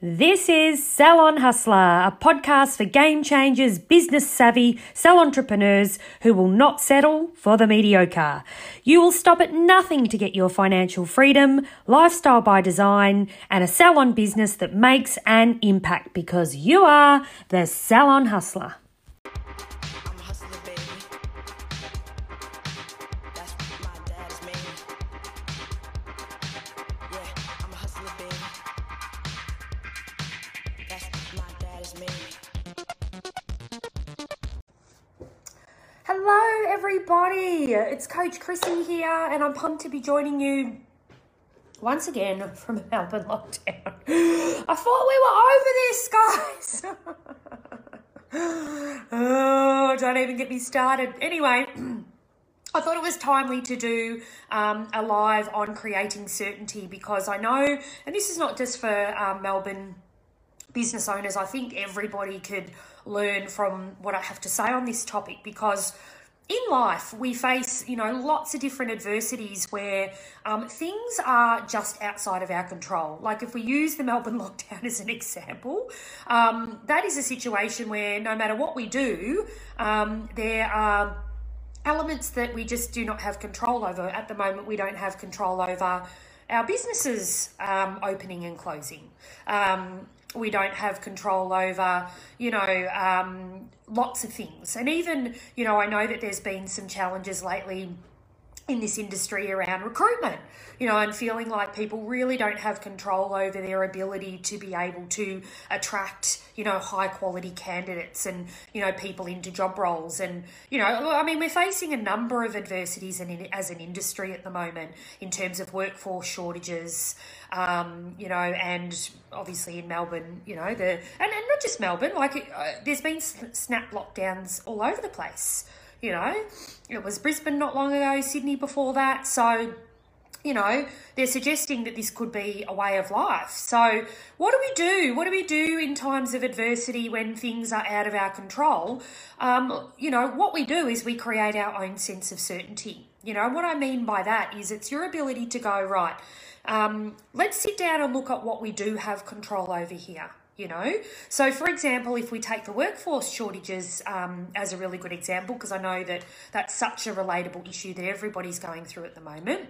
This is Salon Hustler, a podcast for game changers, business savvy, sell entrepreneurs who will not settle for the mediocre. You will stop at nothing to get your financial freedom, lifestyle by design, and a salon business that makes an impact because you are the Salon Hustler. Hello, everybody. It's Coach Chrissy here, and I'm pumped to be joining you once again from Melbourne lockdown. I thought we were over this, guys. oh, don't even get me started. Anyway. I thought it was timely to do um, a live on creating certainty because I know, and this is not just for um, Melbourne business owners, I think everybody could learn from what I have to say on this topic because in life we face, you know, lots of different adversities where um, things are just outside of our control. Like if we use the Melbourne lockdown as an example, um, that is a situation where no matter what we do, um, there are elements that we just do not have control over. At the moment, we don't have control over our businesses um, opening and closing. We don't have control over, you know, um, lots of things. And even, you know, I know that there's been some challenges lately in this industry around recruitment, you know, and feeling like people really don't have control over their ability to be able to attract, you know, high quality candidates and, you know, people into job roles. And, you know, I mean, we're facing a number of adversities in, as an industry at the moment in terms of workforce shortages, um, you know, and obviously in Melbourne, you know, the, and, and not just Melbourne, like uh, there's been snap lockdowns all over the place you know it was brisbane not long ago sydney before that. So you know they're suggesting that this could be a way of life. So what do we do? What do we do in times of adversity when things are out of our control? Um, you know what we do is we create our own sense of certainty. You know what i mean by that is it's your ability to go right um, let's sit down and look at what we do have control over here you know? So for example if we take the workforce shortages um, as a really good example because i know that that's such a relatable issue that everybody's going through at the moment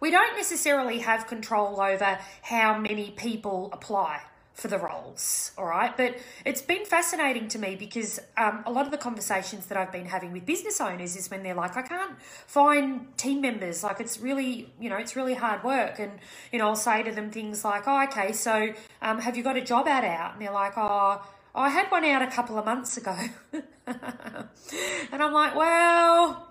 we don't necessarily have control over how many people apply for the roles, all right? But it's been fascinating to me because um, a lot of the conversations that I've been having with business owners is when they're like, I can't find team members. Like, it's really, you know, it's really hard work. And, you know, I'll say to them things like, oh, okay, so um, have you got a job ad out? And they're like, oh, I had one out a couple of months ago. and I'm like, well,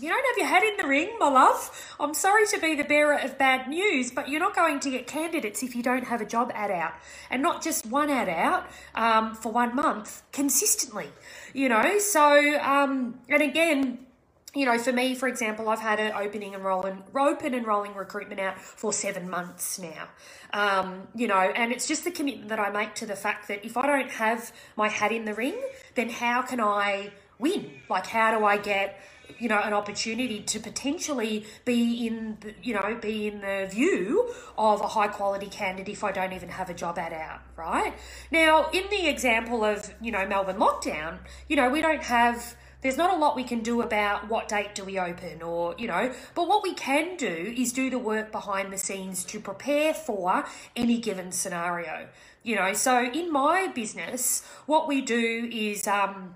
you don't have your hat in the ring, my love. I'm sorry to be the bearer of bad news, but you're not going to get candidates if you don't have a job ad out. And not just one ad out um, for one month, consistently, you know. So, um, and again, you know, for me, for example, I've had an opening and rolling, open and rolling recruitment out for seven months now. Um, you know, and it's just the commitment that I make to the fact that if I don't have my hat in the ring, then how can I win? Like, how do I get you know an opportunity to potentially be in you know be in the view of a high quality candidate if I don't even have a job ad out right? Now in the example of you know Melbourne lockdown you know we don't have there's not a lot we can do about what date do we open or you know but what we can do is do the work behind the scenes to prepare for any given scenario you know? So in my business what we do is um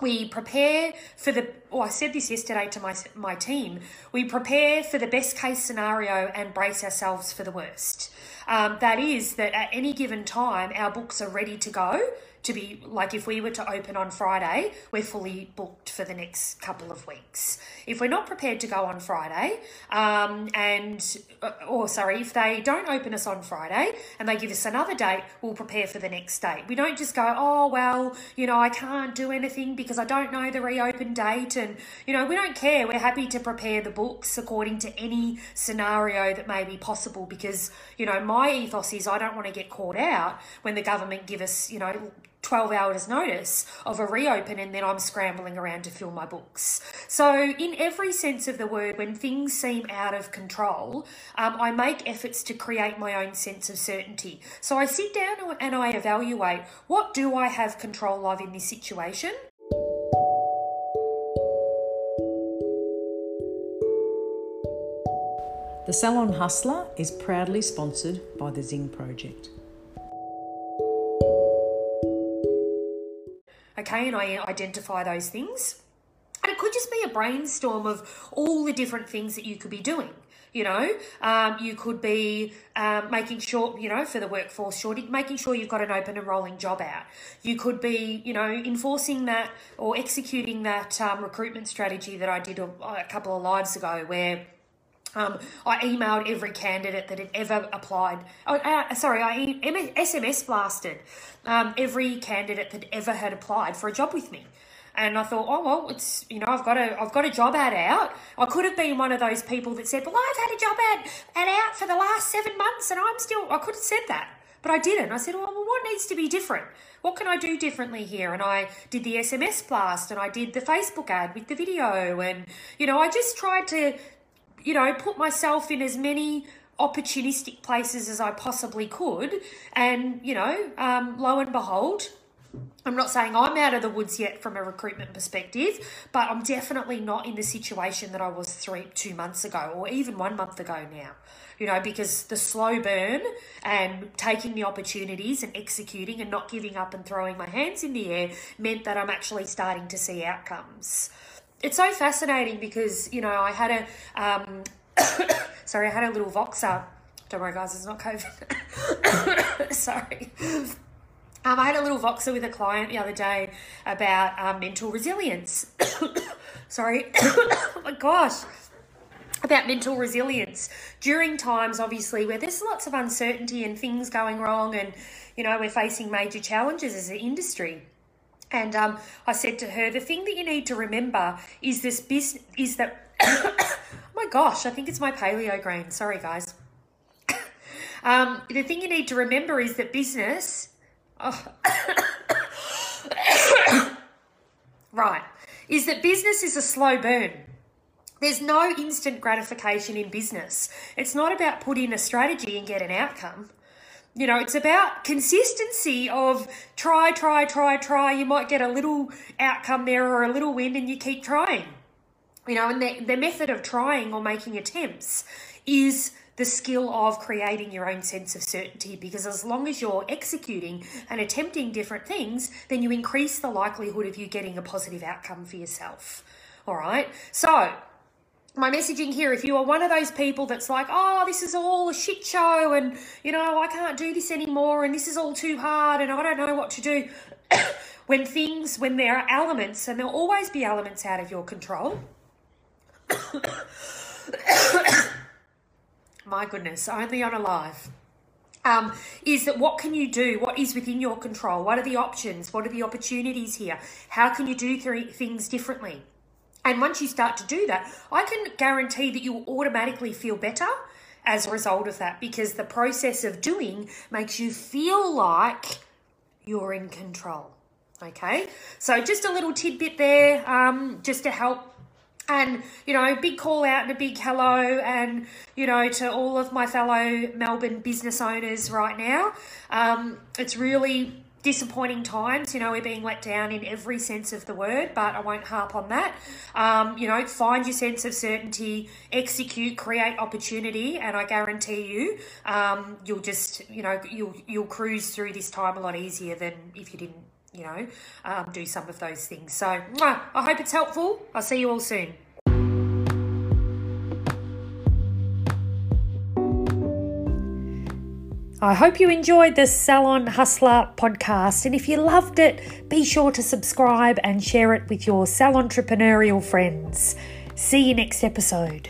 we prepare for the oh i said this yesterday to my my team. We prepare for the best case scenario and brace ourselves for the worst. Um, that is that at any given time our books are ready to go to be like if we were to open on Friday, we're fully booked for the next couple of weeks. If we're not prepared to go on Friday, um, and uh, or sorry, if they don't open us on Friday and they give us another date, we'll prepare for the next date. We don't just go, oh well, you know, I can't do anything because I don't know the reopen date, And, you know, we don't care. We're happy to prepare the books according to any scenario that may be possible because, you know, my ethos is I don't want to get caught out when the government give us, you know, 12 hours notice of a reopen and then I'm scrambling around to fill my books. So, in every sense of the word, when things seem out of control, um, I make efforts to create my own sense of certainty. So, I sit down and I evaluate what do I have control of in this situation? The Salon Hustler is proudly sponsored by the Zing Project. Okay, and I identify those things. And it could just be a brainstorm of all the different things that you could be doing. You know, um, you could be um, making sure, you know, for the workforce shortage, making sure you've got an open and rolling job out. You could be, you know, enforcing that or executing that um, recruitment strategy that I did a, a couple of lives ago where um, I emailed every candidate that had ever applied. Oh, uh, sorry, I SMS blasted um, every candidate that ever had applied for a job with me. And I thought, oh well, it's you know I've got a I've got a job ad out. I could have been one of those people that said, well, I've had a job ad ad out for the last seven months, and I'm still I could have said that, but I didn't. I said, well, well, what needs to be different? What can I do differently here? And I did the SMS blast, and I did the Facebook ad with the video, and you know I just tried to you know, put myself in as many opportunistic places as I possibly could. And, you know, um, lo and behold, I'm not saying I'm out of the woods yet from a recruitment perspective, but I'm definitely not in the situation that I was three, two months ago, or even one month ago now. You know, because the slow burn and taking the opportunities and executing and not giving up and throwing my hands in the air meant that I'm actually starting to see outcomes it's so fascinating because you know I had a um, sorry I had a little voxer. Don't worry, guys, it's not COVID. sorry. Um, I had a little voxer with a client the other day about um, mental resilience. sorry. oh my gosh. About mental resilience during times, obviously, where there's lots of uncertainty and things going wrong, and you know, we're facing major challenges as an industry. And um, I said to her, the thing that you need to remember is this business is that. my gosh, I think it's my paleo grain. Sorry, guys. um, the thing you need to remember is that business. Oh. right, is that business is a slow burn. There's no instant gratification in business. It's not about put in a strategy and get an outcome. You know, it's about consistency of try, try, try, try. You might get a little outcome there or a little win and you keep trying. You know, and the, the method of trying or making attempts is the skill of creating your own sense of certainty because as long as you're executing and attempting different things, then you increase the likelihood of you getting a positive outcome for yourself. All right. So, my messaging here, if you are one of those people that's like, oh, this is all a shit show and, you know, I can't do this anymore and this is all too hard and I don't know what to do. when things, when there are elements, and there'll always be elements out of your control. My goodness, only on a live. Um, is that what can you do? What is within your control? What are the options? What are the opportunities here? How can you do th- things differently? And once you start to do that, I can guarantee that you will automatically feel better as a result of that because the process of doing makes you feel like you're in control. Okay, so just a little tidbit there, um, just to help. And, you know, big call out and a big hello, and, you know, to all of my fellow Melbourne business owners right now. Um, it's really disappointing times. You know, we're being let down in every sense of the word, but I won't harp on that. Um, you know, find your sense of certainty, execute, create opportunity, and I guarantee you, um, you'll just, you know, you'll you'll cruise through this time a lot easier than if you didn't, you know, um, do some of those things. So, I hope it's helpful. I'll see you all soon. I hope you enjoyed the Salon Hustler podcast. And if you loved it, be sure to subscribe and share it with your salon entrepreneurial friends. See you next episode.